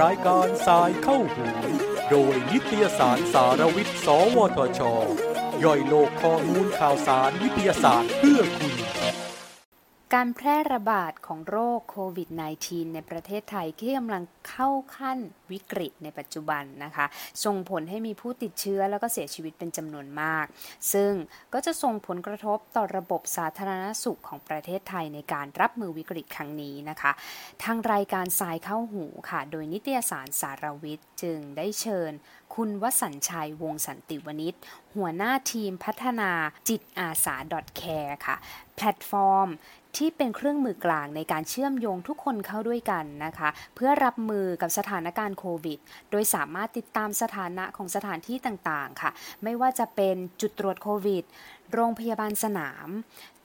รายการสายเข้าหูโดยนิตยสารสารวิทย์ สวทช ย่อยโลกข้อมูลข่าวสารวิทยาศาสตร์เพื่อคุณ การแพร่ระบาดของโรคโควิด -19 ในประเทศไทยที่กำลังเข้าขั้นวิกฤตในปัจจุบันนะคะ ส่งผลให้มีผู้ติดเชื้อแล้วก็เสียชีวิตเป็นจำนวนมาก ซึ่งก็จะส่งผลกระทบต่อระบบสาธารณสุขของประเทศไทยในการรับมือวิกฤตครั้งนี้นะคะ ทางรายการสายเข้าหูค่ะ โดยนิตยสารสารวิทย์จึงได้เชิญ คุณวสัญชัยวงสันติวณิชหัวหน้าทีมพัฒนาจิตอาสา .care ค่ะ แพลตฟอร์ม ที่เป็นเครื่องมือกลางในการเชื่อมโยงทุกคนเข้าด้วยกันนะคะ เพื่อรับมือกับสถานการณ์โควิด โดยสามารถติดตามสถานะของสถานที่ต่างๆค่ะ ไม่ว่าจะเป็นจุดตรวจโควิด โรงพยาบาลสนาม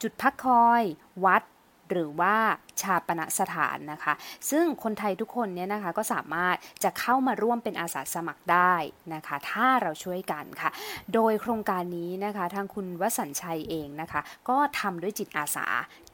จุดพักคอย วัด หรือว่าชาปณสถานนะคะ ซึ่งคนไทยทุกคนเนี่ยนะคะก็สามารถจะเข้ามาร่วมเป็นอาสาสมัครได้นะคะ ถ้าเราช่วยกันค่ะ โดยโครงการนี้นะคะทางคุณวสัญชัยเองนะคะ ก็ทำด้วยจิตอาสา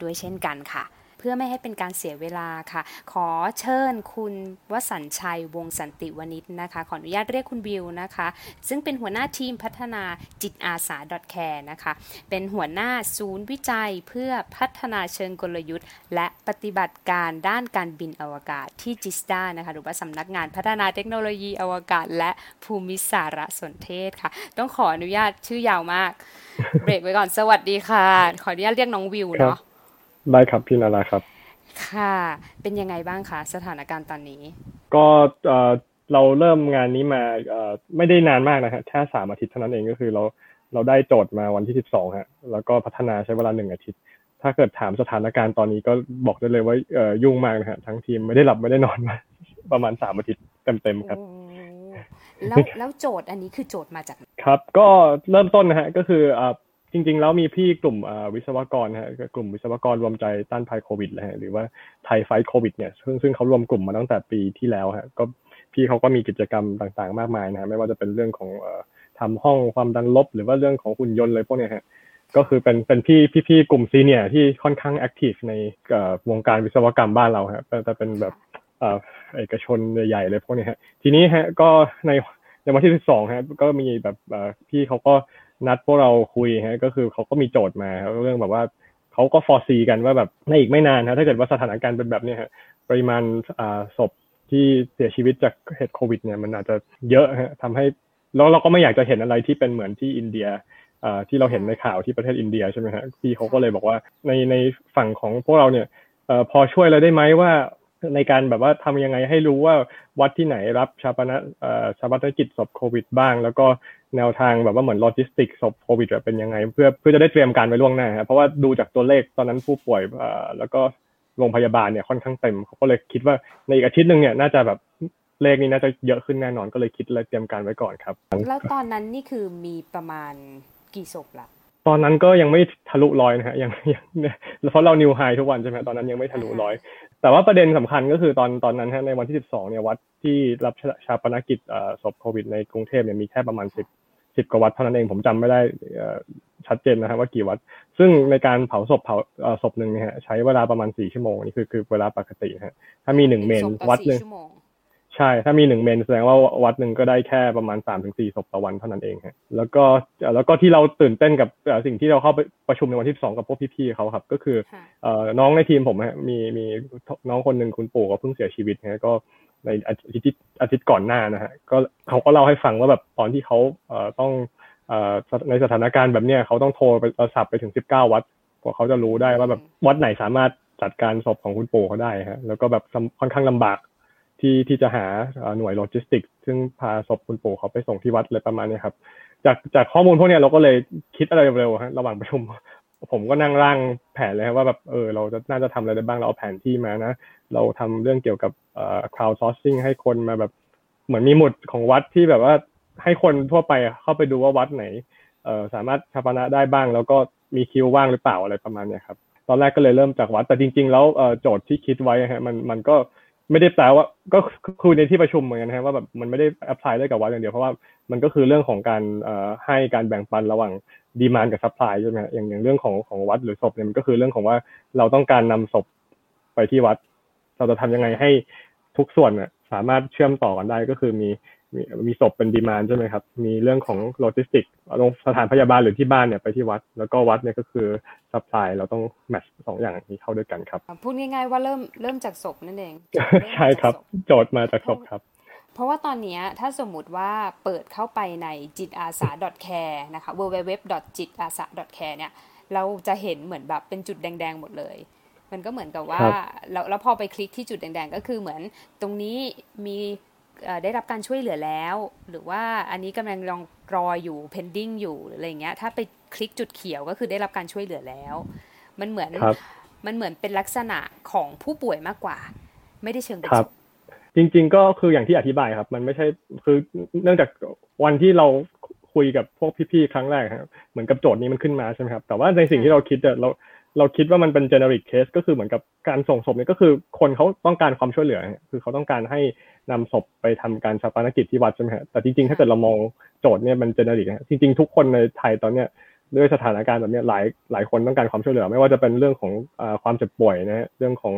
ด้วยเช่นกันค่ะ พื่อไม่ให้เป็นการเสียเวลาค่ะ ขอเชิญคุณวสัญชัยวงสันติวณิชนะคะ ขออนุญาตเรียกคุณบิวนะคะ ซึ่งเป็นหัวหน้าทีมพัฒนาจิตอาสา .care นะคะ เป็นหัวหน้าศูนย์วิจัยเพื่อพัฒนาเชิงกลยุทธ์ และปฏิบัติการด้านการบินอวกาศที่จิสตานะคะ หรือว่าสำนักงานพัฒนาเทคโนโลยีอวกาศ และภูมิสารสนเทศค่ะ ต้องขออนุญาตชื่อยาวมาก เบรกไว้ก่อน สวัสดีค่ะ ขออนุญาตเรียกน้องวิวเนาะ ได้ครับพี่นาราครับ ค่ะ เป็นยังไงบ้างคะสถานการณ์ตอนนี้ ก็เราเริ่มงานนี้มาไม่ได้นานมากนะครับแค่สามอาทิตย์เท่านั้นเองก็คือเราเราได้โจทย์มาวันที่สิบสองฮะแล้วก็พัฒนาใช้เวลาหนึ่งอาทิตย์ ถ้าเกิดถามสถานการณ์ตอนนี้ก็บอกได้เลยว่ายุ่งมากนะฮะทั้งทีมไม่ได้หลับไม่ได้นอนมาประมาณสามอาทิตย์เต็มๆครับแล้วแล้วโจทย์อันนี้คือโจทย์มาจาก ครับ ก็เริ่มต้นนะฮะก็คือ จริง ๆ แล้วมีพี่กลุ่มวิศวกรฮะกลุ่มวิศวกรรวมใจต้านภัยโควิดนะฮะหรือว่าไทยไฟโควิดเนี่ยซึ่งซึ่งเขารวมกลุ่มมาตั้งแต่ปีที่แล้วฮะก็พี่เขาก็มีกิจกรรมต่างๆ มากมายนะฮะไม่ว่าจะเป็นเรื่องของทำห้องความดันลบ หรือว่าเรื่องของหุ่นยนต์เลยพวกเนี้ยฮะก็คือเป็นเป็นพี่พี่ๆกลุ่มซีเนียที่ค่อนข้างแอคทีฟในวงการวิศวกรรมบ้านเราฮะแต่เป็นแบบเอกชนใหญ่ๆเลยพวกนี้ฮะทีนี้ฮะก็ในในวันที่สิบสองฮะก็มีแบบพี่เขาก็ นัดพวกเราคุยฮะก็คือเขาก็มีโจทย์มาเรื่องแบบว่าเขาก็ฟอร์ซีกันว่าแบบในอีกไม่นานนะถ้าเกิดว่าสถานการณ์เป็นแบบนี้ฮะปริมาณอ่าศพที่เสียชีวิตจากเหตุโควิดเนี่ยมันอาจจะเยอะฮะทำให้แล้วเราก็ไม่อยากจะเห็นอะไรที่เป็นเหมือนที่อินเดียอ่าที่เราเห็นในข่าวที่ประเทศอินเดียใช่ไหมฮะพี่เขาก็เลยบอกว่าในในฝั่งของพวกเราเนี่ยอ่พอช่วยเราได้ไหมว่าในการแบบว่าทำยังไงให้รู้ว่าวัดที่ไหนรับชาปนชาปนกิจศพโควิดบ้าง แล้วก็ แนวทางแบบว่าเหมือนโลจิสติกศพโควิดเป็นยังไง เพื่อเพื่อจะได้เตรียมการไว้ล่วงหน้าเพราะว่าดูจากตัวเลขตอนนั้นผู้ป่วยแล้วก็โรงพยาบาลเนี่ยค่อนข้างเต็มเขาก็เลยคิดว่าในอีกอาทิตย์หนึ่งเนี่ยน่าจะแบบเลขนี้น่าจะเยอะขึ้นแน่นอนก็เลยคิดเลยเตรียมการไว้ก่อนครับ แล้วตอนนั้นนี่คือมีประมาณกี่ศพละตอนนั้นก็ยังไม่ทะลุร้อยนะฮะยังยังเพราะเรา new high ทุกวันใช่ไหมตอนนั้นยังไม่ทะลุร้อยแต่ว่าประเด็นสำคัญก็คือตอนตอนนั้นฮะในวันที่ 12เนี่ยวัดที่รับชาปนกิจศพโควิดในกรุงเทพเนี่ยมีแค่ประมาณ 10 10กว่าวัดเท่านั้นเองผมจำไม่ได้ชัดเจนนะครับว่ากี่วัด ซึ่งในการเผาศพเผาศพหนึ่งเนี่ยใช้เวลาประมาณ4ชั่วโมงนี่คือคือเวลาปกติฮะถ้ามีหนึ่งเมนวัดหนึ่งใช่ ถ้ามีหนึ่งเมนแสดงว่าวัดหนึ่งก็ได้แค่ประมาณสามถึงสี่ศพต่อวันเท่านั้นเองฮะแล้วก็แล้วก็ที่เราตื่นเต้นกับสิ่งที่เราเข้าไปประชุมในวันที่สองกับพวกพี่ๆเขาครับ ก็คือน้องในทีมผมฮะมีมีน้องคนหนึ่งคุณปู่ก็เพิ่งเสียชีวิตฮะก็ ในอาทิตย์อาทิตย์ก่อนหน้านะฮะก็เขาก็เล่าให้ฟังว่าแบบตอนที่เขาต้องในสถานการณ์แบบเนี้ยเขาต้องโทรไปโทรศัพท์ไปถึงสิบเก้าวัดกว่าเขาจะรู้ได้ว่าแบบวัดไหนสามารถจัดการศพของคุณปู่เขาได้ฮะแล้วก็แบบค่อนข้างลำบากที่ที่จะหาหน่วยโลจิสติก ซึ่งพาศพคุณปู่เขาไปส่งที่วัดอะไรประมาณนี้ครับ จากจากข้อมูลพวกนี้เราก็เลยคิดอะไรเร็วๆฮะระหว่างประชุม ผมก็นั่งร่างแผนเลยว่าแบบเออเราจะน่าจะทำอะไรได้บ้างเราเอาแผนที่มานะ เราทำเรื่องเกี่ยวกับเอ่อ crowd sourcing ให้คนมาแบบ เหมือนมีหมุดของวัดที่แบบว่าให้คนทั่วไปเข้าไปดูว่าวัดไหนเอ่อสามารถชาปนะได้บ้าง แล้วก็มีคิวว่างหรือเปล่าอะไรประมาณนี้ครับ ตอนแรกก็เลยเริ่มจากวัด แต่จริง ๆ แล้วเอ่อโจทย์ที่คิดไว้ฮะมันมันก็ไม่ได้แปลว่าก็คือในที่ประชุมเหมือนกันนะว่าแบบมันไม่ได้แอพพลายได้กับวัดอย่างเดียวเพราะว่ามันก็คือเรื่องของการเอ่อให้การแบ่งปันระหว่าง demand กับ supply ใช่ไหมอย่างอย่างเรื่องของของวัดหรือศพเนี่ยมันก็คือเรื่องของว่าเราต้องการนำศพไปที่วัด เราจะทำยังไงให้ทุกส่วนน่ะสามารถเชื่อมต่อกันได้ก็คือมีมีมีศพเป็น demand ใช่ไหมครับ มีเรื่องของโลจิสติกลงสถานพยาบาลหรือที่บ้านเนี่ยไปที่วัด แล้วก็วัดเนี่ยก็คือ supply เราต้อง match สองอย่างนี้เข้าด้วยกันครับ พูดง่ายๆว่าเริ่มเริ่มจากศพนั่นเอง ใช่ครับ โจทย์มาจากศพครับ เพราะว่าตอนนี้ถ้าสมมุติว่าเปิดเข้าไปในจิตอาสา .care นะคะ www จิตอาสา care เนี่ย เราจะเห็นเหมือนแบบเป็นจุดแดงๆหมดเลย มันก็เหมือนกับว่าแล้วแล้วพอไปคลิกที่จุดแดงๆ ก็คือเหมือนตรงนี้มีได้รับการช่วยเหลือแล้ว หรือว่าอันนี้กำลังรองรออยู่ pending อยู่หรืออะไรเงี้ย ถ้าไปคลิกจุดเขียวก็คือได้รับการช่วยเหลือแล้ว มันเหมือนมันเหมือนเป็นลักษณะของผู้ป่วยมากกว่า ไม่ได้เชิงเป็นศพ จริง ๆ ก็คืออย่างที่อธิบายครับ มันไม่ใช่คือเนื่องจากวันที่เราคุยกับพวกพี่ๆครั้งแรกครับเหมือนกับโจทย์นี้มันขึ้นมาใช่ไหมครับ แต่ว่าในสิ่งที่เราคิดเราเราคิดว่ามันเป็น generic case ก็คือเหมือนกับการส่งศพเนี่ยก็คือคนเขาต้องการความช่วยเหลือ คือเขาต้องการให้นำศพไปทำการชาปนกิจที่วัดใช่ไหมฮะแต่จริงๆ ถ้าเกิดเรามองโจทย์เนี่ยมัน generic จริงๆ ทุกคนในไทยตอนเนี้ยด้วยสถานการณ์แบบนี้หลายหลายคนต้องการความช่วยเหลือ ไม่ว่าจะเป็นเรื่องของอความเจ็บป่วยนะฮะเรื่องของ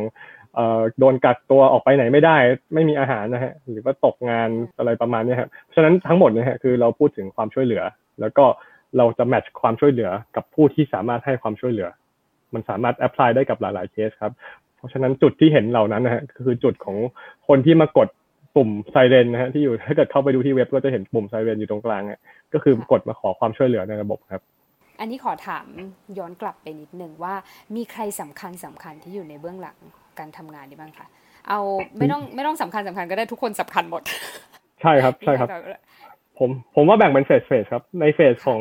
โดนกักตัวออกไปไหนไม่ได้ ไม่มีอาหารนะฮะหรือว่าตกงานอะไรประมาณนี้ครับฉะนั้นทั้งหมดนะฮะคือเราพูดถึงความช่วยเหลือ แล้วก็เราจะแมทช์ความช่วยเหลือกับผู้ที่สามารถให้ความช่วยเหลือ มันสามารถแอพพลายได้กับหลาย ๆเคสครับเพราะฉะนั้นจุดที่เห็นเหล่านั้นนะฮะคือจุดของคนที่มากดปุ่มไซเรนนะฮะที่อยู่ถ้าเกิดเข้าไปดูที่เว็บก็จะเห็นปุ่มไซเรนอยู่ตรงกลางอะก็คือกดมาขอความช่วยเหลือในระบบครับ อันนี้ขอถามย้อนกลับไปนิดนึงว่ามีใครสำคัญสำคัญที่อยู่ในเบื้องหลัง การทำงานนี้บ้างคะเอาไม่ต้องไม่ต้องสำคัญสำคัญก็ได้ทุกคนสำคัญหมด ใช่ครับใช่ครับ ผมผมว่าแบ่งเป็น phase phase ครับ ใน phase ของ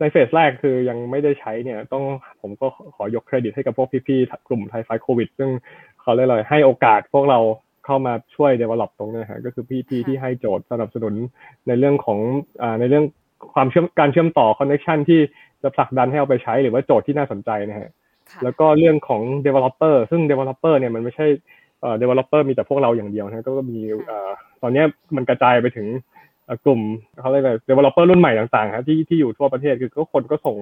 ใน phase แรกคือยังไม่ได้ใช้เนี่ย ต้องผมก็ขอยกเครดิตให้กับพวกพี่ๆกลุ่ม Thai Fight COVID ซึ่งเขาเลยเลยให้โอกาสพวกเราเข้ามาช่วย develop ตรงนี้ฮะก็คือพี่ๆที่ให้โจทย์สนับสนุนในเรื่องของอ่าในเรื่องความเชื่อมการเชื่อมต่อ connection ที่จะผลักดันให้เอาไปใช้หรือว่าโจทย์ที่น่าสนใจนะฮะ แล้วก็เรื่องของ developer ซึ่ง developer เนี่ยมันไม่ใช่เอ่อ developer มีแต่พวกเราอย่างเดียวนะก็มีเอ่อตอนนี้มันกระจายไปถึงกลุ่มเขาเรียกอะไร developer รุ่นใหม่ต่างๆครับที่ที่อยู่ทั่วประเทศคือก็คนก็ส่ง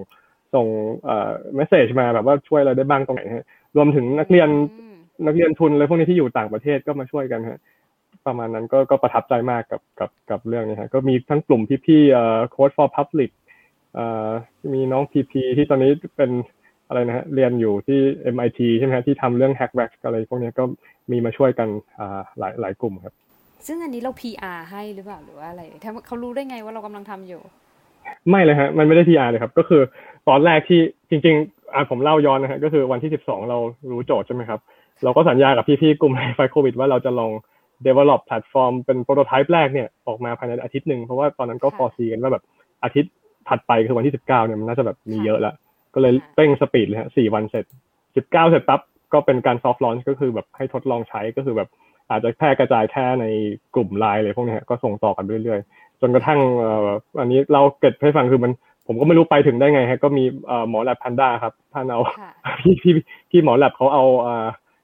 ส่งเอ่อ message มาแบบว่าช่วยเราได้บ้างตรงไหนฮะรวมถึงนักเรียนนักเรียนทุนอะไรพวกนี้ที่อยู่ต่างประเทศก็มาช่วยกันฮะประมาณนั้นก็ก็ประทับใจมากกับกับกับเรื่องนี้ฮะก็มีทั้งกลุ่มพี่ๆเอ่อ code for public เอ่อมีน้องพีพีที่ตอนนี้เป็น อะไรนะฮะเรียนอยู่ที่ MIT ใช่ไหมฮะที่ทำเรื่อง hack wax อะไรพวกนี้ก็มีมาช่วยกันอ่าหลายหลายกลุ่มครับ ซึ่งอันนี้เรา PR ให้หรือเปล่าหรือว่าอะไรถ้าเขารู้ได้ไงว่าเรากำลังทำอยู่ ไม่เลยฮะ มันไม่ได้ PR เลยครับ ก็คือตอนแรกที่จริงๆอ่าผมเล่าย้อนนะฮะก็คือวันที่สิบสองเรารู้โจทย์ใช่ไหมครับ เราก็สัญญากับพี่ๆกลุ่ม Fight โควิดว่าเราจะลอง develop แพลตฟอร์มเป็น prototype แรกเนี่ยออกมาภายในอาทิตย์หนึ่งเพราะว่าตอนนั้นก็ foresee กันว่าแบบอาทิตย์ถัดไปคือวันที่สิบเก้าเนี่ยมันน่าจะแบบมีเยอะแล้ว ก็เลยเร่งสปีดเลยฮะสี่วันเสร็จสิบเก้าเสร็จปั๊บก็เป็นการ soft launch ก็คือแบบให้ทดลองใช้ก็คือแบบอาจจะแพร่กระจายแค่ในกลุ่มไลน์อะไรพวกนี้ก็ส่งต่อกันเรื่อยๆ จนกระทั่งอันนี้เล่าเกร็ดให้ฟังคือมันผมก็ไม่รู้ไปถึงได้ไงฮะก็มีหมอแลบแพนด้าครับท่านเอาพี่พี่พี่หมอแลบเขาเอา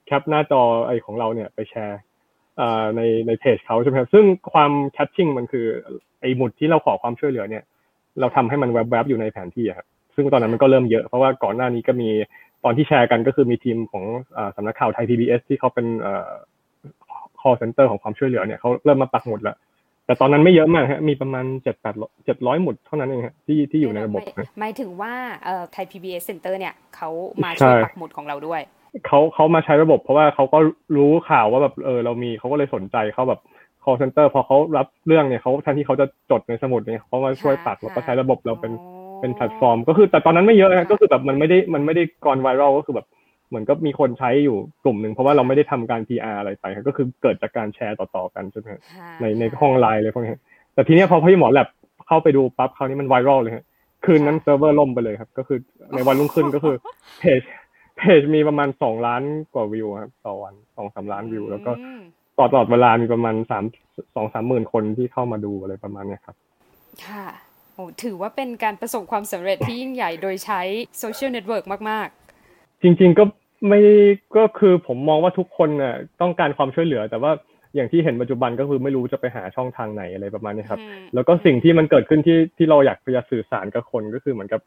แคปหน้าจอไอของเราเนี่ยไปแชร์ในในเพจเขาใช่ไหมครับซึ่งความแคชชิ่งมันคือไอหมุดที่เราขอความช่วยเหลือเนี่ย เราทำให้มันแวบๆอยู่ในแผนที่ครับ ซึ่งตอนนั้นมันก็เริ่มเยอะ เพราะว่าก่อนหน้านี้ก็มีตอนที่แชร์กันก็คือมีทีมของสำนักข่าวไทย PBS ที่เขาเป็น call center ของความช่วยเหลือเนี่ยเขาเริ่มมาปักหมุดแล้วแต่ตอนนั้นไม่เยอะมากฮะ มีประมาณเจ็ดแปดเจ็ดร้อยหมุดเท่านั้นเองฮะที่ที่อยู่ในระบบหมายถึงว่าเอ่อไทย PBS Center เนี่ยเขามาช่วยปักหมุดของเราด้วยเขาเขามาใช้ระบบเพราะว่าเขาก็รู้ข่าวว่าแบบเออเรามีเขาก็เลยสนใจเขาแบบ call center พอเขารับเรื่องเนี่ยเขาแทนที่เขาจะจดในสมุดเนี่ยเขามาช่วยปักแล้วก็ใช้ระบบเราเป็น เป็นแพลตฟอร์ม ก็คือแต่ตอนนั้นไม่เยอะนะก็คือแบบมันไม่ได้มันไม่ได้ก่อนไวรัลก็คือแบบเหมือนก็มีคนใช้อยู่กลุ่มหนึ่งเพราะว่าเราไม่ได้ทำการ PR อะไรไปก็คือเกิดจากการแชร์ต่อๆกันใช่ไหมในในห้องไลน์อะไรพวกนี้แต่ทีนี้พอพี่หมอแลบเข้าไปดูปั๊บคราวนี้มันไวรัลเลยคืนนั้นเซิร์ฟเวอร์ล่มไปเลยครับ ก็คือในวันรุ่งขึ้นก็คือเพจเพจมีประมาณสองล้านกว่าวิวครับต่อวันสองสามล้านวิว แล้วก็ต่อตลอดเวลามีประมาณสามสองสามหมื่นคนที่เข้ามาดูอะไรประมาณนี้ครับ ค่ะโอ้ ถือว่าเป็นการประสบความสำเร็จที่ยิ่งใหญ่โดยใช้โซเชียลเน็ตเวิร์กมาก ๆ จริง ๆ ก็ไม่ก็คือผมมองว่าทุกคนน่ะต้องการความช่วยเหลือ แต่ว่าอย่างที่เห็นปัจจุบันก็คือไม่รู้จะไปหาช่องทางไหนอะไรประมาณนี้ครับ แล้วก็สิ่งที่มันเกิดขึ้นที่ที่เราอยากจะสื่อสารกับคนก็คือเหมือนกับ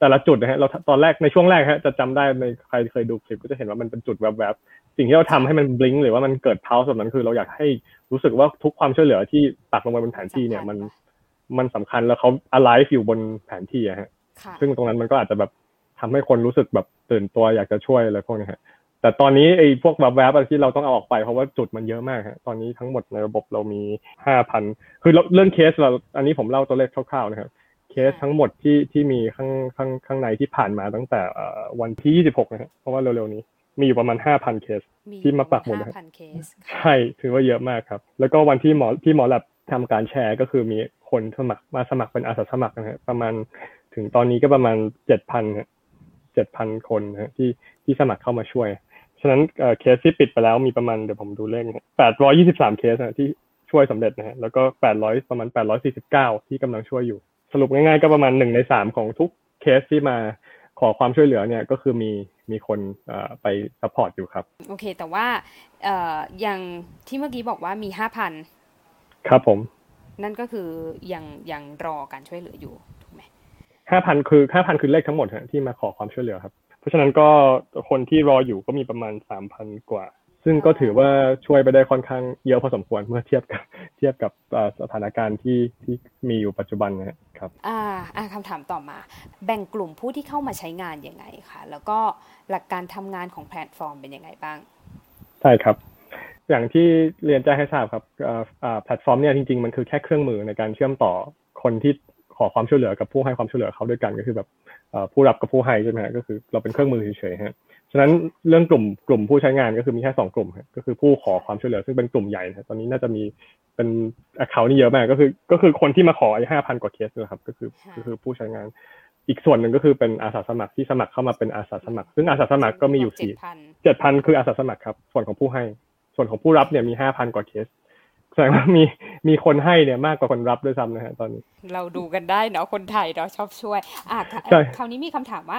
แต่ละจุดนะฮะเราตอนแรกในช่วงแรกฮะจะจำได้ในใครเคยดูคลิปก็จะเห็นว่ามันเป็นจุดแวบๆสิ่งที่เราทำให้มันบลิงหรือว่ามันเกิดเพาส์แบบนั้นคือเราอยากให้รู้สึกว่าทุกความช่วยเหลือที่ปักลงไปบนแผนที่เนี่ยมัน มันสำคัญแล้วเขา alive อยู่บนแผนที่อะฮะ ซึ่งตรงนั้นมันก็อาจจะแบบทำให้คนรู้สึกแบบตื่นตัวอยากจะช่วยอะไรพวกนี้ฮะ แต่ตอนนี้ไอ้พวกแวบๆที่เราต้องเอาออกไปเพราะว่าจุดมันเยอะมากฮะ ตอนนี้ทั้งหมดในระบบเรามีห้าพัน คือเรื่องเคสเรา อันนี้ผมเล่าตัวเลขคร่าวๆนะครับ เคสทั้งหมดที่ที่มีข้างข้างข้างในที่ผ่านมาตั้งแต่วันที่26นะครับเพราะว่าเร็วๆนี้มีอยู่ประมาณ5,000เคสที่มาปักหมุดนะครับใช่ถือว่าเยอะมากครับ แล้วก็วันที่หมอที่หมอแลบ ทำการแชร์ก็คือมีคนสมัครมาสมัครเป็นอาสาสมัครนะฮะประมาณถึงตอนนี้ก็ประมาณ7,000ฮะ7,000คนนะที่ที่สมัครเข้ามาช่วย ฉะนั้นเคสที่ปิดไปแล้วมีประมาณเดี๋ยวผมดูเลข823เคสนะที่ช่วยสำเร็จนะฮะแล้วก็800ประมาณ849ที่กำลังช่วยอยู่ สรุปง่ายๆ ก็ประมาณหนึ่งในสามของทุกเคสที่มาขอความช่วยเหลือเนี่ยก็คือมีมีคนไป support อยู่ครับ โอเค แต่ว่าอย่างที่เมื่อกี้บอกว่ามีห้าพัน ครับผม นั่นก็คือยังยังรอการช่วยเหลืออยู่ถูกไหมห้าพันคือห้าพันคือเลขทั้งหมดฮะที่มาขอความช่วยเหลือครับ เพราะฉะนั้นก็คนที่รออยู่ก็มีประมาณสามพันกว่า ซึ่งก็ถือว่าช่วยไปได้ค่อนข้างเยอะพอสมควรเมื่อเทียบกับเทียบกับสถานการณ์ที่ที่มีอยู่ปัจจุบันนะครับ อ่าอ่าคำถามต่อมา แบ่งกลุ่มผู้ที่เข้ามาใช้งานยังไงคะแล้วก็หลักการทำงานของแพลตฟอร์มเป็นยังไงบ้าง ใช่ครับ อย่างที่เรียนแจ้งให้ทราบครับแพลตฟอร์มเนี่ยจริงๆมันคือแค่เครื่องมือในการเชื่อมต่อคนที่ขอความช่วยเหลือกับผู้ให้ความช่วยเหลือเข้าด้วยกันก็คือแบบผู้รับกับผู้ให้ใช่ไหมก็คือเราเป็นเครื่องมือเฉยๆฮะฉะนั้นเรื่องกลุ่มกลุ่มผู้ใช้งานก็คือมีแค่สองกลุ่มครับก็คือผู้ขอความช่วยเหลือซึ่งเป็นกลุ่มใหญ่นะตอนนี้น่าจะมีเป็น account นี่เยอะมากก็คือก็คือคนที่มาขอไอ้ห้าพันกว่าเคสนะครับก็คือก็คือผู้ใช้งาน อีกส่วนหนึ่งก็คือเป็นอาสาสมัครที่สมัครเข้ามาเป็นอาสาสมัคร ซึ่งอาสาสมัครก็มีอยู่สี่เจ็ดพันคืออาสาสมัครครับส่วนของผู้ให้ ส่วนของผู้รับเนี่ยมีห้าพันกว่าเคสแสดงว่ามีมีคนให้เนี่ยมากกว่าคนรับด้วยซ้ำนะฮะตอนนี้ เราดูกันได้เนาะคนไทยเราชอบช่วยอะคราวนี้มีคำถามว่า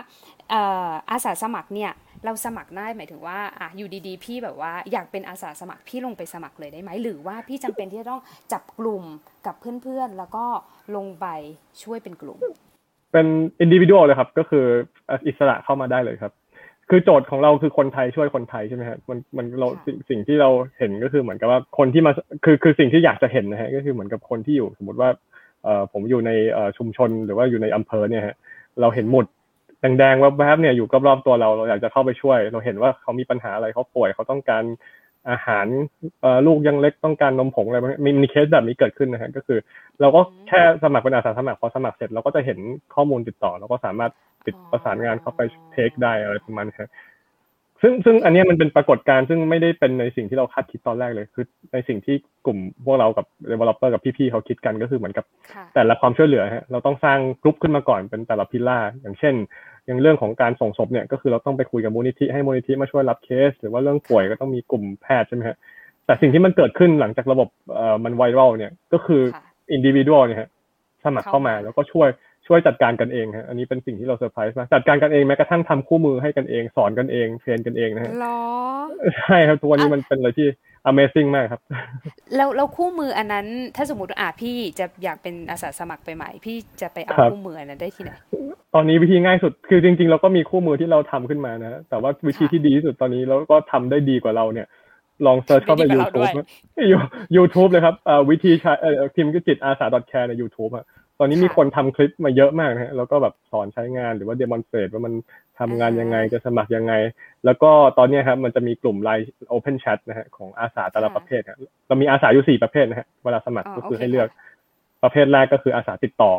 อาสาสมัครเนี่ย เราสมัครได้หมายถึงว่าอะอยู่ดีๆ พี่แบบว่าอยากเป็นอาสาสมัครพี่ลงไปสมัครเลยได้ไหมหรือว่าพี่จำเป็นที่จะต้องจับกลุ่มกับเพื่อนๆ แล้วก็ลงไปช่วยเป็นกลุ่ม เป็นอินดิวิ u a l เลยครับ ก็คืออิสระเข้ามาได้เลยครับ คือโจทย์ของเราคือคนไทยช่วยคนไทยใช่ไหมฮะมันมันเราสิ่งที่เราเห็นก็คือเหมือนกับว่าคนที่มาคือคือสิ่งที่อยากจะเห็นนะฮะก็คือเหมือนกับคนที่อยู่สมมติว่าเอ่อผมอยู่ในเอ่อชุมชนหรือว่าอยู่ในอำเภอเนี่ยฮะเราเห็นหมุดแดงๆแวบๆเนี่ยอยู่รอบๆตัวเราเราอยากจะเข้าไปช่วย เราเห็นว่าเขามีปัญหาอะไรเขาป่วยเขาต้องการ อาหารลูกยังเล็กต้องการนมผงอะไรมีมีเคสแบบนี้เกิดขึ้นนะฮะก็คือ เราก็แค่สมัครเป็นอาสาสมัครพอสมัครเสร็จเราก็จะเห็นข้อมูลติดต่อเราก็สามารถติดประสานงานเข้าไป take ได้อะไรประมาณนี้ซึ่งซึ่งอันนี้มันเป็นปรากฏการณ์ซึ่งไม่ได้เป็นในสิ่งที่เราคาดคิดตอนแรกเลยคือในสิ่งที่กลุ่มพวกเรากับ developer กับพี่ๆเขาคิดกันก็คือเหมือนกับ แต่ละความช่วยเหลือฮะเราต้องสร้างกรุ๊ปขึ้นมาก่อนเป็นแต่ละ pillar อย่างเช่น อย่างเรื่องของการส่งศพเนี่ยก็คือเราต้องไปคุยกับมูลนิธิให้มูลนิธิมาช่วยรับเคส หรือว่าเรื่องป่วยก็ต้องมีกลุ่มแพทย์ใช่ไหมฮะแต่สิ่งที่มันเกิดขึ้นหลังจากระบบเอ่อมันไวรัลเนี่ยก็คือ individual เนี่ยฮะสมัครเข้ามาแล้วก็ช่วยช่วยจัดการกันเองฮะอันนี้เป็นสิ่งที่เราเซอร์ไพรส์มากจัดการกันเองแม้กระทั่งทำคู่มือให้กันเอง สอนกันเอง train กันเองนะฮะใช่ครับตัวนี้มันเป็นอะไรที่ Amazing มากครับ แล้วแล้วคู่มืออันนั้น ถ้าสมมติอะพี่จะอยากเป็นอาสาสมัครไปใหม่ พี่จะไปเอาคู่มืออันนั้นได้ที่ไหน ตอนนี้วิธีง่ายสุดคือจริง ๆ เราก็มีคู่มือที่เราทำขึ้นมานะ แต่ว่าวิธีที่ดีที่สุดตอนนี้แล้วก็ทำได้ดีกว่าเราเนี่ยลอง search เข้าไป YouTube ยูทูบเลยครับวิธีใช้พิมพ์ก็จิตอาสา .care ใน YouTube อะ ตอนนี้มีคนทำคลิปมาเยอะมากนะฮะแล้วก็แบบสอนใช้งานหรือว่า demonstrate ว่ามันทำงานยังไงจะสมัครยังไง แล้วก็ตอนนี้ครับมันจะมีกลุ่มไลน์ Open Chat นะฮะของอาสาแต่ละประเภทครับเรามีอาสาอยู่สี่ประเภทนะฮะเวลาสมัครก็คือให้เลือก ประเภทแรกก็คืออาสาติดต่อ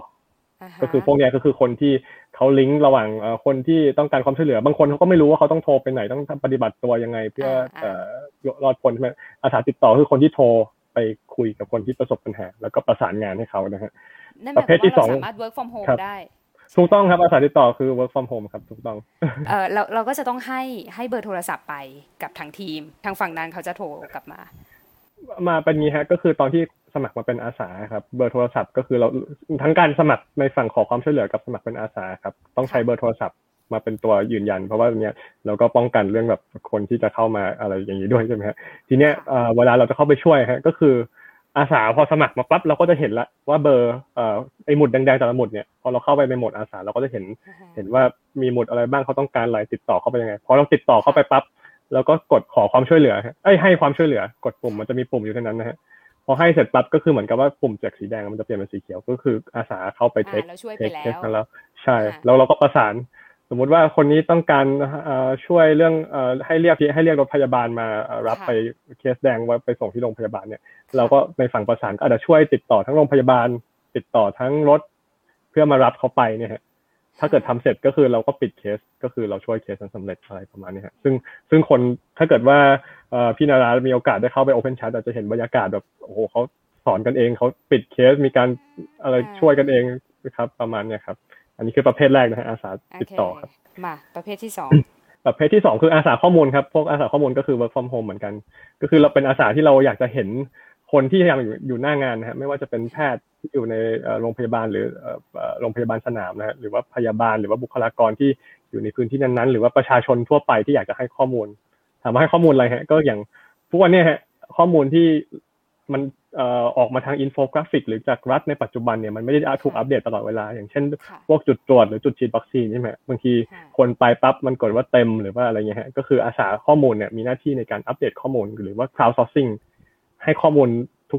ก็คือพวกนี้ก็คือคนที่เขาลิงก์ระหว่างคนที่ต้องการความช่วยเหลือบางคนเขาก็ไม่รู้ว่าเขาต้องโทรไปไหนต้องปฏิบัติตัวยังไง เพื่อรอดพ้นใช่ไหมอาสาติดต่อคือคนที่โทร ไปคุยกับคนที่ประสบปัญหา แล้วก็ประสานงานให้เขานะฮะประเภทที่สองสามารถ work from home ได้ถูกต้องครับอาสาติดต่อคือ work from home ครับถูกต้องเออเราเราก็จะต้องให้ให้เบอร์โทรศัพท์ไปกับทางทีม ทางฝั่งนั้นเขาจะโทรกลับมา มาเป็นงี้ฮะก็คือตอนที่สมัครมาเป็นอาสาครับเบอร์โทรศัพท์ก็คือเราทั้งการสมัครในฝั่งขอความช่วยเหลือกับสมัครเป็นอาสาครับต้องใช้เบอร์โทรศัพท์ มาเป็นตัวยืนยัน เพราะว่าเนี้ยเราก็ป้องกันเรื่องแบบคนที่จะเข้ามาอะไรอย่างนี้ด้วยใช่ไหมฮะทีเนี้ยเวลาเราจะเข้าไปช่วยฮะก็คืออาสาพอสมัครมาปั๊บเราก็จะเห็นละว่าเบอร์เอ่อไอหมุดแดงๆแต่ละหมุดเนี่ยพอเราเข้าไปในโหมดอาสาเราก็จะเห็นเห็นว่ามีหมุดอะไรบ้างเขาต้องการอะไรติดต่อเข้าไปยังไงพอเราติดต่อเข้าไปปั๊บเราก็กดขอความช่วยเหลือเอ้ยให้ความช่วยเหลือกดปุ่มมันจะมีปุ่มอยู่ที่นั้นนะฮะพอให้เสร็จปั๊บก็คือเหมือนกับว่าปุ่มจากสีแดงมันจะเปลี่ยนเป็นสีเขียวก็คืออาสาเข้าไปเทคtake เคสนั้นแล้วใช่แล้วเราก็ประสาน สมมุติว่าคนนี้ต้องการช่วยเรื่องให้เรียกให้เรียกรถพยาบาลมารับไปเคสแดงว่าไปส่งที่โรงพยาบาลเนี่ย เราก็ในฝั่งประสานก็อาจจะช่วยติดต่อทั้งโรงพยาบาล ติดต่อทั้งรถ เพื่อมารับเขาไปเนี่ยฮะถ้าเกิดทำเสร็จก็คือเราก็ปิดเคสก็คือเราช่วยเคสนั้นสำเร็จอะไรประมาณนี้ฮะซึ่งซึ่งคนถ้าเกิดว่าพี่นารามีโอกาสได้เข้าไปโอเพนชั t อาจจะเห็นบรรยากาศแบบโอ้โหเขาสอนกันเองเขาปิดเคสมีการอะไรช่วยกันเองนะครับประมาณเนี้ยครับ อันนี้คือประเภทแรกนะฮะอาสาติดต่อครับมาประเภทที่สองประเภทที่สองคืออาสาข้อมูลครับพวกอาสาข้อมูลก็คือ work from home เหมือนกัน ก็คือเราเป็นอาสาที่เราอยากจะเห็นคนที่ยังอยู่อยู่หน้างานนะฮะไม่ว่าจะเป็นแพทย์ที่อยู่ในโรงพยาบาลหรือโรงพยาบาลสนามนะฮะหรือว่าพยาบาลหรือว่าบุคลากรที่อยู่ในพื้นที่นั้นๆ หรือว่าประชาชนทั่วไปที่อยากจะให้ข้อมูลถามว่าให้ข้อมูลอะไรฮะก็อย่างทุกวันนี้ฮะข้อมูลที่ มันออกมาทางอินโฟกราฟิก หรือจากรัฐในปัจจุบันเนี่ยมันไม่ได้ถูกอัปเดตตลอดเวลา อย่างเช่นพวกจุดตรวจหรือจุดฉีดวัคซีนใช่ไหมบางทีคนไปปั๊บปรากฏว่าเต็มหรือว่าอะไรเงี้ยฮะก็คืออาสาข้อมูลเนี่ยมีหน้าที่ในการอัปเดตข้อมูลหรือว่า crowdsourcing ให้ข้อมูล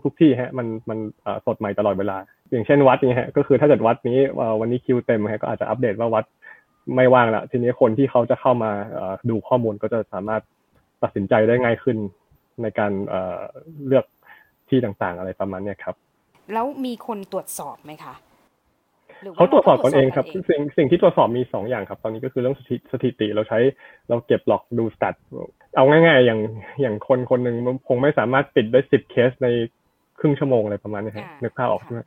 ทุกๆที่ฮะมันมันสดใหม่ตลอดเวลา อย่างเช่นวัดนี้ฮะก็คือถ้าเกิดวัดนี้วันนี้คิวเต็มฮะก็อาจจะอัปเดตว่าวัดไม่ว่างละทีนี้คนที่เขาจะเข้ามาดูข้อมูลก็จะสามารถตัดสินใจได้ง่ายขึ้นในการเลือก ที่ต่างๆ อะไรประมาณนี้ครับ แล้วมีคนตรวจสอบไหมคะเขาตรวจสอบกันเองครับสิ่งสิ่งที่ตรวจสอบมีสองอย่างครับ ตอนนี้ก็คือเรื่องสถิติเราใช้เราเก็บหลอกดูสตัดเอาง่ายๆ อย่างอย่างคนคนหนึ่งคงไม่สามารถปิดได้สิบเคสในครึ่งชั่วโมงอะไรประมาณนี้ครับนึกภาพออกใช่ไหม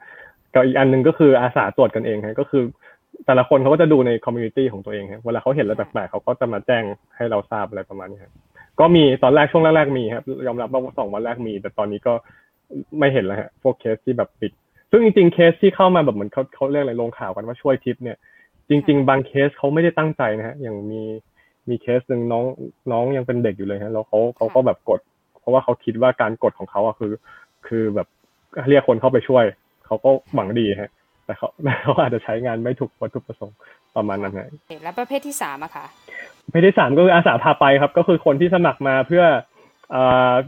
กับอีกอันหนึ่งก็คืออาสาตรวจกันเองครับก็คือ แต่ละคนเขาก็จะดูใน community ของตัวเองครับเวลาเขาเห็นอะไรแปลกๆเขาก็จะมาแจ้งให้เราทราบอะไรประมาณนี้ครับก็มีตอนแรกช่วงแรกๆมีครับยอมรับว่าสองวันแรกมี แต่ตอนนี้ก็ ไม่เห็นแล้วฮะพวกเคสที่แบบปิด ซึ่งจริงๆเคสที่เข้ามาแบบเหมือนเขาเขาเรียกอะไรลงข่าวกันว่าช่วยทิพย์เนี่ย จริง ๆ บางเคสเขาไม่ได้ตั้งใจนะฮะอย่างมีมีเคสหนึ่งน้องน้องยังเป็นเด็กอยู่เลยฮะแล้วเขาเขาก็แบบกด เพราะว่าเขาคิดว่าการกดของเขาอะคือ คือแบบเรียกคนเข้าไปช่วยเขาก็หวังดีฮะ แต่เขาเขาอาจจะใช้งานไม่ถูกวัตถุประสงค์ประมาณนั้นฮะแล้วประเภทที่สามอะค่ะประเภทที่สามก็คืออาสาพาไปครับ ก็คือคนที่สมัครมาเพื่อ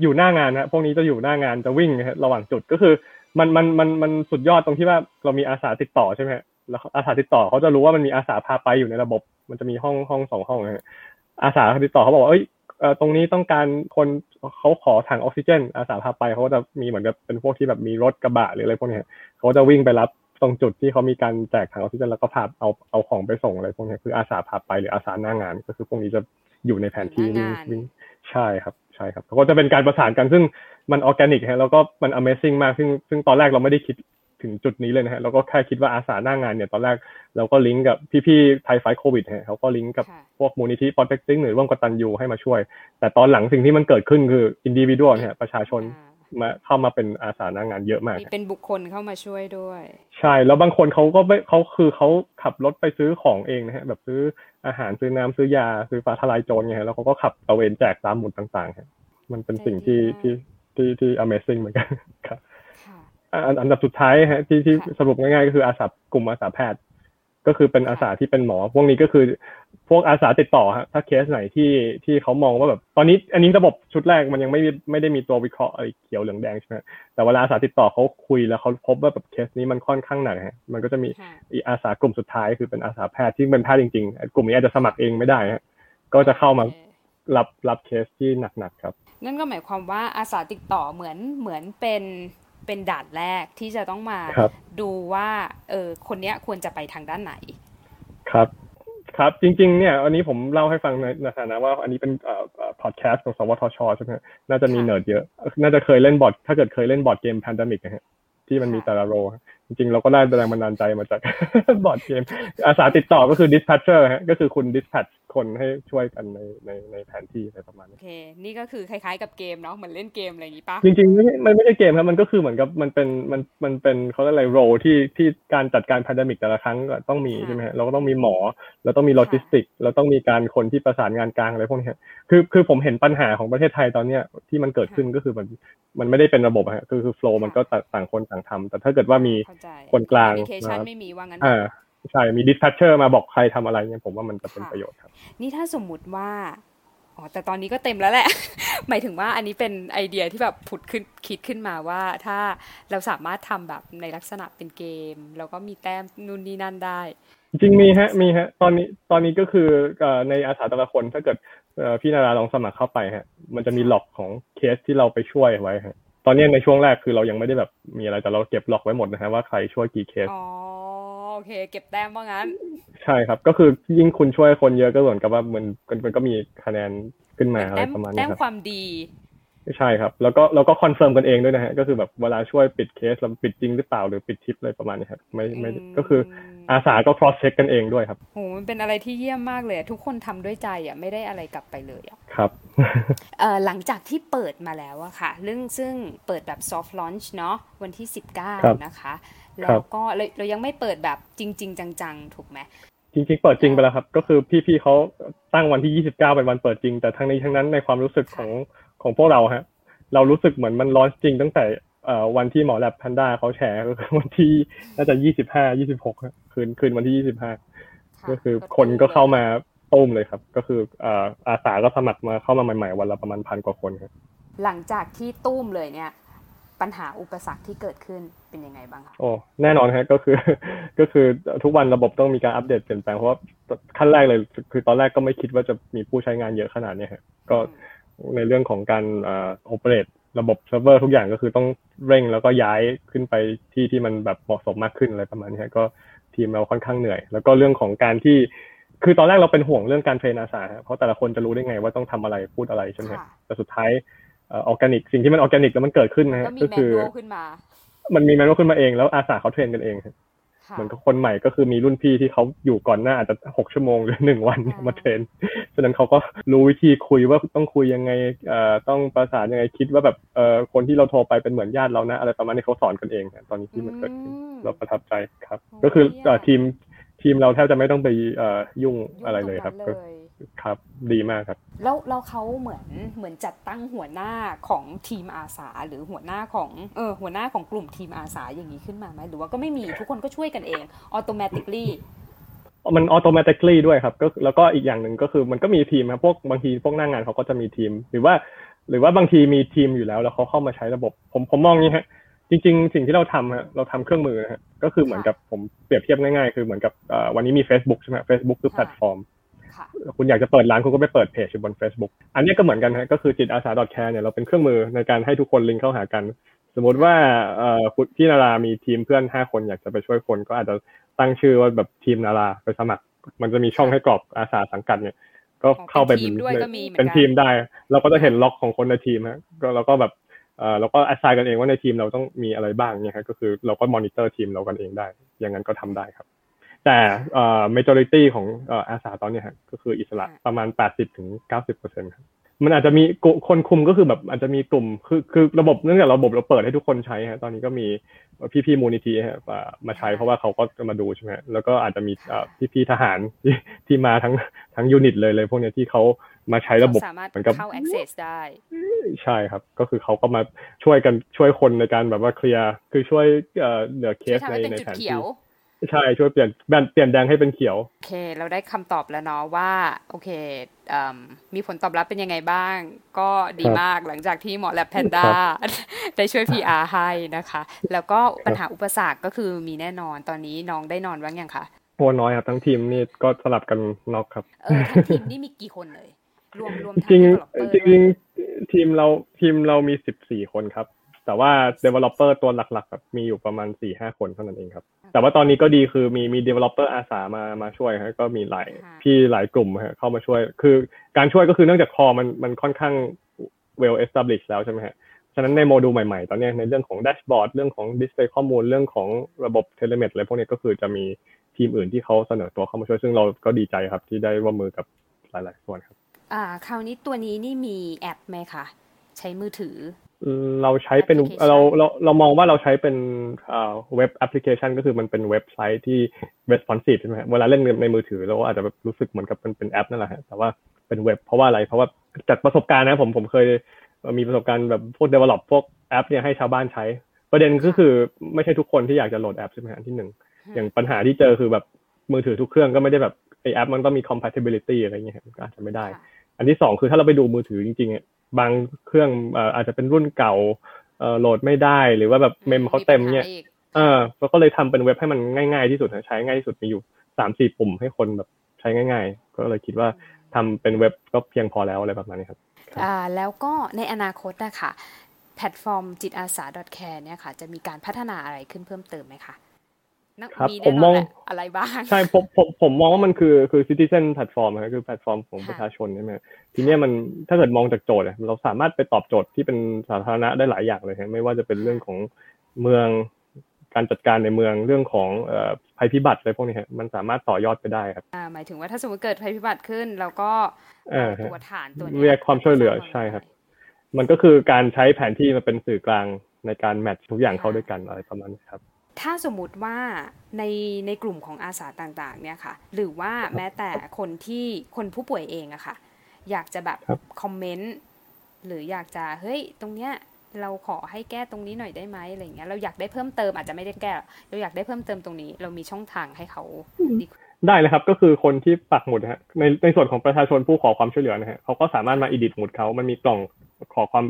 อยู่หน้างานนะพวกนี้จะอยู่หน้างานจะวิ่งระหว่างจุดก็คือมันมันมันมันสุดยอดตรงที่ว่าเรามีอาสาติดต่อใช่ไหมแล้วอาสาติดต่อเขาจะรู้ว่ามันมีอาสาพาไปอยู่ในระบบ มันจะมีห้องห้องสองห้องนะอาสาติดต่อเขาบอกว่าเอ้ยตรงนี้ต้องการคนเขาขอถังออกซิเจน อาสาพาไปเขาจะมีเหมือนกับเป็นพวกที่แบบมีรถกระบะหรืออะไรพวกนี้เขาจะวิ่งไปรับตรงจุดที่เขามีการแจกถังออกซิเจนแล้วก็พาเอาเอาของไปส่งอะไรพวกนี้คืออาสาพาไปหรืออาสาหน้างาน ก็คือพวกนี้จะอยู่ในแผนที่วิ่งใช่ครับใช่ครับก็จะเป็นการประสานกันซึ่งมันออร์แกนิกฮะแล้วก็มัน Amazing มากซึ่งซึ่งตอนแรกเราไม่ได้คิดถึงจุดนี้เลยนะฮะเราก็แค่คิดว่าอาสาหน้างานเนี่ยตอนแรกเราก็ลิงก์กับพี่ๆไทยไฟโควิดฮะเขาก็ลิงก์กับพวกมูลนิธิปอเต็กซิงหรือร่วมกตันยูให้มาช่วย แต่ตอนหลังสิ่งที่มันเกิดขึ้นคืออินดิวิวดเนี่ยประชาชน มาเข้ามาเป็นอาสาหน้างานเยอะมาก เป็นบุคคลเข้ามาช่วยด้วย ใช่แล้วบางคนเขาก็ไม่เขาคือเขาขับรถไปซื้อของเองนะฮะแบบซื้ออาหารซื้อน้ำซื้อยาซื้อฟ้าทลายโจรไงแล้วเขาก็ขับตะเวนแจกตามหมุดต่างๆครับมันเป็นสิ่งที่ที่ที่ที่ Amazing เหมือนกันครับอันดับสุดท้ายฮะที่ที่สรุปง่ายๆก็คืออาสากลุ่มอาสาแพทย์ ก็คือเป็นอาสาที่เป็นหมอ พวกนี้ก็คือพวกอาสาติดต่อฮะถ้าเคสไหนที่ที่เขามองว่าแบบตอนนี้ อันนี้ระบบชุดแรกมันยังไม่ไม่ได้มีตัววิเคราะห์อะไรเขียวเหลืองแดงใช่ไหมแต่เวลาอาสาติดต่อเขาคุยแล้วเขาพบว่าแบบเคสนี้มันค่อนข้างหนักฮะมันก็จะมีอีอาสากลุ่มสุดท้ายคือเป็นอาสาแพทย์ที่เป็นแพทย์จริงๆ กลุ่มนี้อาจจะสมัครเองไม่ได้ฮะก็จะเข้ามารับรับเคสที่หนักๆครับ นั่นก็หมายความว่าอาสาติดต่อเหมือนเหมือนเป็น เป็นด่านแรกที่จะต้องมาดูว่า เออคนเนี้ยควรจะไปทางด้านไหน ครับ ครับจริง ๆ เนี่ย อันนี้ผมเล่าให้ฟังในฐานะว่าอันนี้เป็นพอดแคสต์ของสวทชใช่ไหมน่าจะมีเนิร์ดเยอะ น่าจะเคยเล่นบอร์ดถ้าเกิดเคยเล่นบอร์ดเกม Pandemic นะฮะที่มันมีแต่ละ role จริง ๆ เราก็ได้แรงบันดาลใจมาจากบอร์ดเกม อาสาติดต่อก็คือ dispatcher ฮะก็คือคุณ dispatch คนให้ช่วยกันในในในแผนที่อะไรประมาณนี้โอเค นี่ก็คือคล้ายๆกับเกมเนาะเหมือนเล่นเกมอะไรอย่างนี้ปะจริงๆไม่มันไม่ใช่เกมครับมันก็คือเหมือนกับมันเป็นมันมันเป็นเขาเรียกอะไร role ที่ที่การจัดการ pandemic แต่ละครั้งก็ต้องมีใช่ไหมฮะเราก็ต้องมีหมอ เราต้องมีโลจิสติกเราต้องมีการคนที่ประสานงานกลางอะไรพวกนี้คือคือผมเห็นปัญหาของประเทศไทยตอนเนี้ยที่มันเกิดขึ้นก็คือมันมันไม่ได้เป็นระบบฮะคือคือ flow มันก็ต่างคนต่างทำแต่ถ้าเกิดว่ามีคนกลางไม่มีว่างั้นอ่า ใช่มี dispatcher มาบอกใครทำอะไรเนี่ยผมว่ามันจะเป็นประโยชน์ครับ นี่ถ้าสมมุติว่าอ๋อแต่ตอนนี้ก็เต็มแล้วแหละ หมายถึงว่าอันนี้เป็นไอเดียที่แบบผุดขึ้นคิดขึ้นมาว่าถ้าเราสามารถทำแบบในลักษณะเป็นเกม แล้วก็มีแต้มนู่นนี่นั่นได้ จริงมีฮะมีฮะ ตอนนี้ตอนนี้ก็คือในอาสาแต่ละคนถ้าเกิดพี่นาราลองสมัครเข้าไปฮะ มันจะมี log ของเคสที่เราไปช่วยไว้ฮะตอนนี้ในช่วงแรกคือเรายังไม่ได้แบบมีอะไรแต่เราเก็บ log ไว้หมดนะฮะว่าใครช่วยกี่เคสอ๋อ โอเค เก็บแต้มว่างั้น ใช่ครับ ก็คือยิ่งคุณช่วยคนเยอะก็เหมือนกับว่ามันมันก็มีคะแนนขึ้นมาอะไรประมาณนี้ครับแต้มความดีใช่ครับ แล้วก็เราก็คอนเฟิร์มกันเองด้วยนะฮะ ก็คือแบบเวลาช่วยปิดเคสเราปิดจริงหรือเปล่าหรือปิดทิพย์อะไรประมาณนี้ครับไม่ไม่ก็คืออาสาก็ cross check กันเองด้วยครับโหมันเป็นอะไรที่เยี่ยมมากเลย ทุกคนทำด้วยใจอะไม่ได้อะไรกลับไปเลยอะครับเอ่อหลังจากที่เปิดมาแล้วอะค่ะ เรื่องซึ่งเปิดแบบ soft launch เนาะวันที่สิบเก้านะคะ แล้วก็เรายังไม่เปิดแบบจริง ๆ จังๆ ถูกไหมจริงๆเปิดจริงไปแล้วครับ ก็คือพี่ๆเขาตั้งวันที่ยี่สิบเก้าเป็นวันเปิดจริง แต่ทั้งนี้ทั้งนั้นในความรู้สึกของของพวกเราฮะ เรารู้สึกเหมือนมันร้อนจริงตั้งแต่วันที่หมอแลบแพนด้าเขาแชร์ก็คือวันที่น่าจะยี่สิบห้ายี่สิบหกคืนคืนวันที่ยี่สิบห้าก็คือคนก็เข้ามาตู้มเลยครับ ก็คืออาสาก็สมัครมาเข้ามาใหม่ๆ วันละประมาณพันกว่าคนครับหลังจากที่ตู้มเลยเนี่ย ปัญหาอุปสรรคที่เกิดขึ้นเป็นยังไงบ้างคะโอ้แน่นอนฮะก็คือ ก็คือทุกวันระบบต้องมีการอัปเดตเปลี่ยนแปลงเพราะว่าขั้นแรกเลย คือตอนแรกก็ไม่คิดว่าจะมีผู้ใช้งานเยอะขนาดนี้ฮะก็ในเรื่องของการอ่า operate ระบบเซิร์ฟเวอร์ทุกอย่างก็คือต้องเร่งแล้วก็ย้ายขึ้นไปที่ที่มันแบบเหมาะสมมากขึ้นอะไรประมาณนี้ก็ทีมเราค่อนข้างเหนื่อย แล้วก็เรื่องของการที่ คือตอนแรกเราเป็นห่วงเรื่องการ train อาสาเพราะแต่ละคนจะรู้ได้ไงว่าต้องทำอะไรพูดอะไรใช่ไหมแต่สุดท้าย ออร์แกนิกสิ่งที่มันออร์แกนิกแล้วมันเกิดขึ้นนะก็คือมันมี manual ขึ้นมาเองแล้วอาสาเขา train กันเองเหมือนกับคนใหม่ก็คือมีรุ่นพี่ที่เขาอยู่ก่อนหน้าอาจจะหกชั่วโมงหรือหนึ่งวันมา train ฉะนั้นเขาก็รู้วิธีคุยว่าต้องคุยยังไงเอ่อต้องประสานยังไงคิดว่าแบบเอ่อคนที่เราโทรไปเป็นเหมือนญาติเรานะ อะไรประมาณนี้เขาสอนกันเอง ตอนนี้ที่มันเกิดขึ้นเราประทับใจครับ ก็คือทีมทีมเราแทบจะไม่ต้องไปเอ่อยุ่งอะไรเลยครับก็ ครับดีมากครับ แล้วเราเขาเหมือนเหมือนจัดตั้งหัวหน้าของทีมอาสา หรือหัวหน้าของเออหัวหน้าของกลุ่มทีมอาสาอย่างนี้ขึ้นมาไหมหรือว่าก็ไม่มีทุกคนก็ช่วยกันเอง automaticallyมัน automatically ด้วยครับก็แล้วก็อีกอย่างหนึ่งก็คือมันก็มีทีมครับพวกบางทีพวกหน้างานเขาก็จะมีทีม หรือว่า หรือว่าบางทีมีทีมอยู่แล้ว แล้วเขาเข้ามาใช้ระบบ ผมผมมองนี้ฮะจริงๆ สิ่งที่เราทำฮะเราทำเครื่องมือฮะก็คือเหมือนกับผมเปรียบเทียบง่ายๆ คือเหมือนกับวันนี้มี Facebook ใช่ไหม Facebook คือแพลตฟอร์ม คุณอยากจะเปิดร้านคุณก็ไปเปิดเพจบน Facebook อันนี้ก็เหมือนกันฮะก็คือจิตอาสา .care เนี่ยเราเป็นเครื่องมือในการให้ทุกคนลิงก์เข้าหากัน สมมติว่าเอ่อพี่นารามีทีมเพื่อนห้าคนอยากจะไปช่วยคน ก็อาจจะตั้งชื่อว่าแบบทีมนาราไปสมัคร มันจะมีช่องให้กรอกอาสาสังกัดเนี่ย ก็เข้าไปเป็นทีมได้ เราก็จะเห็น log ของคนในทีมฮะก็เราก็แบบเอ่อเราก็ assign กันเองว่าในทีมเราต้องมีอะไรบ้างเนี่ยครับก็คือเราก็มอนิเตอร์ทีมเรากันเองได้ อย่างนั้นก็ทำได้ครับ แต่เอ่อ majority ของเอ่ออาสาตอนนี้ฮะก็คืออิสระประมาณ 80ถึง90เปอร์เซ็นต์ครับมันอาจจะมีคนคุมก็คือแบบอาจจะมีกลุ่มคือคือระบบเนื่องจากระบบเราเปิดให้ทุกคนใช้ฮะตอนนี้ก็มีพี่พี่มูลนิธิฮะมาใช้เพราะว่าเขาก็มาดูใช่ไหมแล้วก็อาจจะมีพี่พี่ทหารที่ที่มาทั้งทั้งยูนิตเลยเลยพวกนี้ที่เขามาใช้ระบบเหมือนกับเข้า access ได้ใช่ครับ ก็คือเขาก็มาช่วยกันช่วยคนในการแบบว่าเคลียร์คือช่วยเหลือเคสในในแผนที่ ใช่ช่วยเปลี่ยนเปลี่ยนแดงให้เป็นเขียวโอเค เราได้คำตอบแล้วเนาะว่า โอเคมีผลตอบรับเป็นยังไงบ้าง ก็ดีมากหลังจากที่หมอแลบแพนด้าได้ช่วย PR ให้นะคะ แล้วก็ปัญหาอุปสรรคก็คือมีแน่นอนตอนนี้น้องได้นอนว่างยังคะโัวน้อยครับทั้งทีมนี่ก็สลับกันน็อกครับเออทั้งทีมนี่มีกี่คนเลยรวมรวมจริงจริงทีมเราทีมเรามีสิบสี่คนครับ แต่ว่า developer ตัวหลักๆแบบมีอยู่ประมาณสี่ห้าคนเท่านั้นเองครับ แต่ว่าตอนนี้ก็ดีคือมีมี developer อาสามามาช่วยครับก็มีหลายพี่หลายกลุ่มฮะเข้ามาช่วย คือการช่วยก็คือเนื่องจาก core มันมันค่อนข้าง well established แล้วใช่ไหมฮะฉะนั้นในโมดูลใหม่ๆ ตอนนี้ในเรื่องของ dashboard เรื่องของ display ข้อมูลเรื่องของระบบ telemed อะไรพวกนี้ก็คือจะมีทีมอื่นที่เขาเสนอตัวเข้ามาช่วยซึ่งเราก็ดีใจครับที่ได้ร่วมมือกับหลายๆส่วนครับ อ่า คราวนี้ตัวนี้นี่มีแอปไหมคะ ใช้มือถือ เราใช้เป็นเราเราเรามองว่าเราใช้เป็น web application ก็คือมันเป็นเว็บไซต์ที่ responsive ใช่ไหมเวลาเล่นในมือถือเราอาจจะรู้สึกเหมือนกับเป็นเป็นแอปนั่นแหละฮะแต่ว่าเป็นเว็บเพราะว่าอะไรเพราะว่าจากประสบการณ์นะผมผมเคยมีประสบการณ์แบบพวก develop พวกแอปเนี่ยให้ชาวบ้านใช้ ประเด็นก็คือไม่ใช่ทุกคนที่อยากจะโหลดแอปใช่ไหมฮะที่หนึ่งอย่างปัญหาที่เจอคือแบบมือถือทุกเครื่องก็ไม่ได้แบบไอแอปมันต้องมี compatibility อะไรเงี้ยก็อาจจะไม่ได้ อันที่สองคือถ้าเราไปดูมือถือจริงๆ บางเครื่องอาจจะเป็นรุ่นเก่าโหลดไม่ได้หรือว่าแบบเมมเขาเต็มเนี่ยเออเราก็เลยทำเป็นเว็บให้มันง่าย ๆที่สุดใช้ง่ายที่สุดมีอยู่สามสี่ปุ่มให้คนแบบใช้ง่าย ๆ ก็เลยคิดว่าทำเป็นเว็บก็เพียงพอแล้วอะไรประมาณนี้ครับอ่าแล้วก็ในอนาคตนะคะแพลตฟอร์มจิตอาสา .care เนี่ยค่ะ จะมีการพัฒนาอะไรขึ้นเพิ่มเติมไหมคะ ครับผมมองอะไรบ้าง ใช่ผมผมผมมองว่ามันคือคือ citizen platform นะคือแพลตฟอร์มของประชาชนใช่ไหมทีนี้มันถ้าเกิดมองจากโจทย์เราสามารถไปตอบโจทย์ที่เป็นสาธารณะได้หลายอย่างเลยครับไม่ว่าจะเป็นเรื่องของเมืองการจัดการในเมืองเรื่องของภัยพิบัติอะไรพวกนี้ครับมันสามารถต่อยอดไปได้ครับหมายถึงว่าถ้าสมมติเกิดภัยพิบัติขึ้นเราก็ตัวฐานตัวนี้เรียกความช่วยเหลือใช่ครับ มันก็คือการใช้แผนที่มาเป็นสื่อกลางในการแมทช์ทุกอย่างเข้าด้วยกันอะไรประมาณนี้ครับ ถ้าสมมุติว่าในในกลุ่มของอาสาต่างๆเนี่ยค่ะ หรือว่าแม้แต่คนที่คนผู้ป่วยเองอะค่ะ อยากจะแบบคอมเมนต์หรืออยากจะเฮ้ยตรงเนี้ยเราขอให้แก้ตรงนี้หน่อยได้ไหมอะไรเงี้ยเราอยากได้เพิ่มเติมอาจจะไม่ได้แก้เราอยากได้เพิ่มเติมตรงนี้ เรามีช่องทางให้เขาได้เลยครับก็คือคนที่ปักหมุดฮะในในส่วนของประชาชนผู้ขอความช่วยเหลือนะฮะเขาก็สามารถมาอิดิทหมุดเขามันมีกล่องขอความ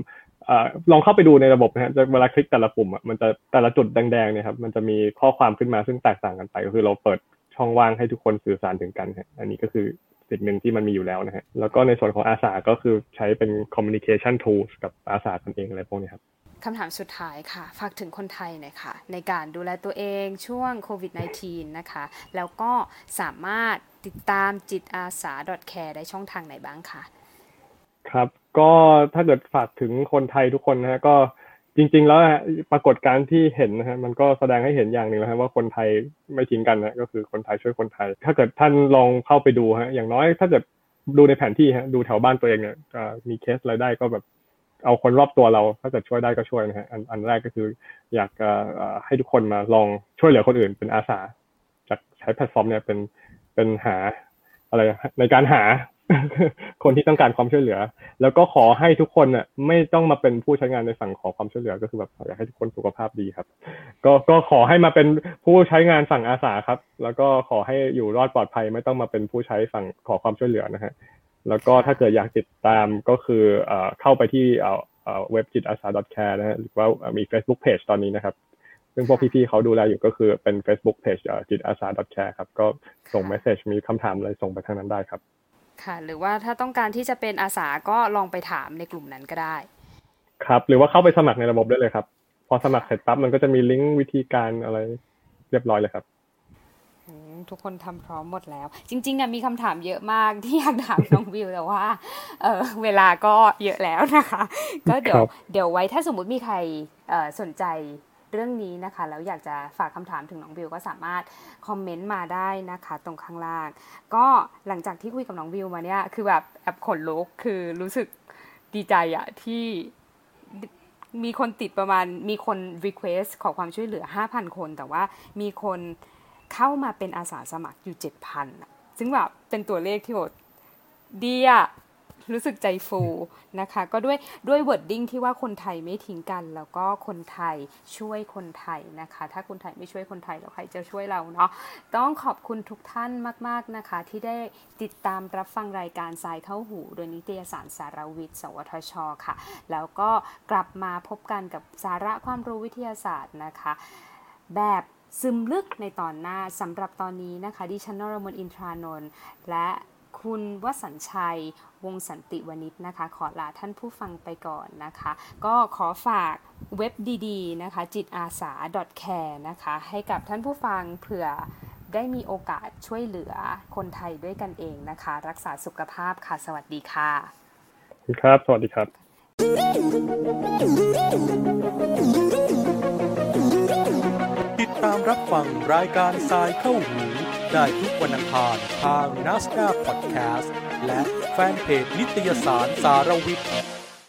ลองเข้าไปดูในระบบนะฮะเวลาคลิกแต่ละปุ่มอะมันจะแต่ละจุดแดงๆเนี่ยครับมันจะมีข้อความขึ้นมาซึ่งแตกต่างกันไป ก็คือเราเปิดช่องว่างให้ทุกคนสื่อสารถึงกันฮะอันนี้ก็คือสิ่งหนึ่งที่มันมีอยู่แล้วนะฮะแล้วก็ในส่วนของอาสาก็คือใช้เป็น communication tools กับอาสาตนเองอะไรพวกนี้ครับคำถามสุดท้ายค่ะ ฝากถึงคนไทยหน่อยค่ะ ในการดูแลตัวเองช่วงโควิด -19 นะคะ แล้วก็สามารถติดตามจิตอาสา .care ได้ช่องทางไหนบ้างคะครับ ก็ถ้าเกิดฝากถึงคนไทยทุกคนนะฮะก็จริง ๆ แล้วปรากฏการณ์ที่เห็นนะฮะมันก็แสดงให้เห็นอย่างหนึ่งนะฮะว่าคนไทยไม่ทิ้งกันนะก็คือคนไทยช่วยคนไทย ถ้าเกิดท่านลองเข้าไปดูฮะอย่างน้อยถ้าเกิดดูในแผนที่ฮะดูแถวบ้านตัวเองเนี่ยมีเคสอะไรได้ก็แบบเอาคนรอบตัวเรา ถ้าเกิดช่วยได้ก็ช่วยนะฮะอันอันแรกก็คืออยากให้ทุกคนมาลองช่วยเหลือคนอื่นเป็นอาสาจากใช้แพลตฟอร์มเนี่ยเป็นเป็นหาอะไรในการหา คนที่ต้องการความช่วยเหลือ แล้วก็ขอให้ทุกคนน่ะ ไม่ต้องมาเป็นผู้ใช้งานในฝั่งขอความช่วยเหลือก็คือแบบอยากให้ทุกคนสุขภาพดีครับ ก็ก็ขอให้มาเป็นผู้ใช้งานฝั่งอาสาครับ แล้วก็ขอให้อยู่รอดปลอดภัย ไม่ต้องมาเป็นผู้ใช้ฝั่งขอความช่วยเหลือนะฮะแล้วก็ถ้าเกิดอยากติดตามก็คือเข้าไปที่เว็บจิตอาสา .care นะฮะหรือว่ามี Facebook Page ตอนนี้นะครับ ซึ่งพวกพี่ๆเขาดูแลอยู่ก็คือเป็น Facebook Page จิตอาสา .care ครับ ก็ส่งเมสเซจมีคำถามอะไรส่งไปทางนั้นได้ครับ ค่ะ หรือว่าถ้าต้องการที่จะเป็นอาสาก็ลองไปถามในกลุ่มนั้นก็ได้ ครับ หรือว่าเข้าไปสมัครในระบบได้เลยครับ พอสมัครเสร็จปั๊บมันก็จะมีลิงก์วิธีการอะไรเรียบร้อยเลยครับทุกคนทำพร้อมหมดแล้ว จริงๆอะมีคำถามเยอะมากที่อยากถามน้องวิวแต่ว่าเออเวลาก็เยอะแล้วนะคะ ก็เดี๋ยวเดี๋ยวไว้ถ้าสมมุติมีใครสนใจ เรื่องนี้นะคะ แล้วอยากจะฝากคำถามถึงน้องวิวก็สามารถคอมเมนต์มาได้นะคะตรงข้างล่าง ก็หลังจากที่คุยกับน้องวิวมาเนี่ยคือแบบแอบขนลุกคือรู้สึกดีใจอะที่มีคนติดประมาณมีคน request ขอความช่วยเหลือ 5,000 คน แต่ว่ามีคนเข้ามาเป็นอาสาสมัครอยู่ 7,000 ซึ่งแบบเป็นตัวเลขที่โหดดีอะ รู้สึกใจฟูนะคะ ก็ด้วยด้วยวอร์ดดิ้งที่ว่าคนไทยไม่ทิ้งกัน แล้วก็คนไทยช่วยคนไทยนะคะ ถ้าคนไทยไม่ช่วยคนไทยแล้วใครจะช่วยเราเนาะต้องขอบคุณทุกท่านมาก ๆนะคะ ที่ได้ติดตามรับฟังรายการสายเข้าหู โดยนิตยสารสารวิทย์ สวทช ค่ะ แล้วก็กลับมาพบกันกับสาระความรู้วิทยาศาสตร์นะคะ แบบซึมลึกในตอนหน้าสำหรับตอนนี้นะคะดิฉันนรมนอินทรานนท์และ คุณวสัญชัยวงสันติวณิชนะคะ ขอลาท่านผู้ฟังไปก่อนนะคะ ก็ขอฝากเว็บดีๆนะคะ จิตอาสา .care นะคะ ให้กับท่านผู้ฟังเผื่อได้มีโอกาสช่วยเหลือคนไทยด้วยกันเองนะคะ รักษาสุขภาพค่ะ สวัสดีค่ะ ครับ สวัสดีครับ ติดตามรับฟังรายการทรายเข้าหู ได้ทุกวันอังคารทาง n a s d a q Podcast และแฟนเพจนิตยสารสารวิทย์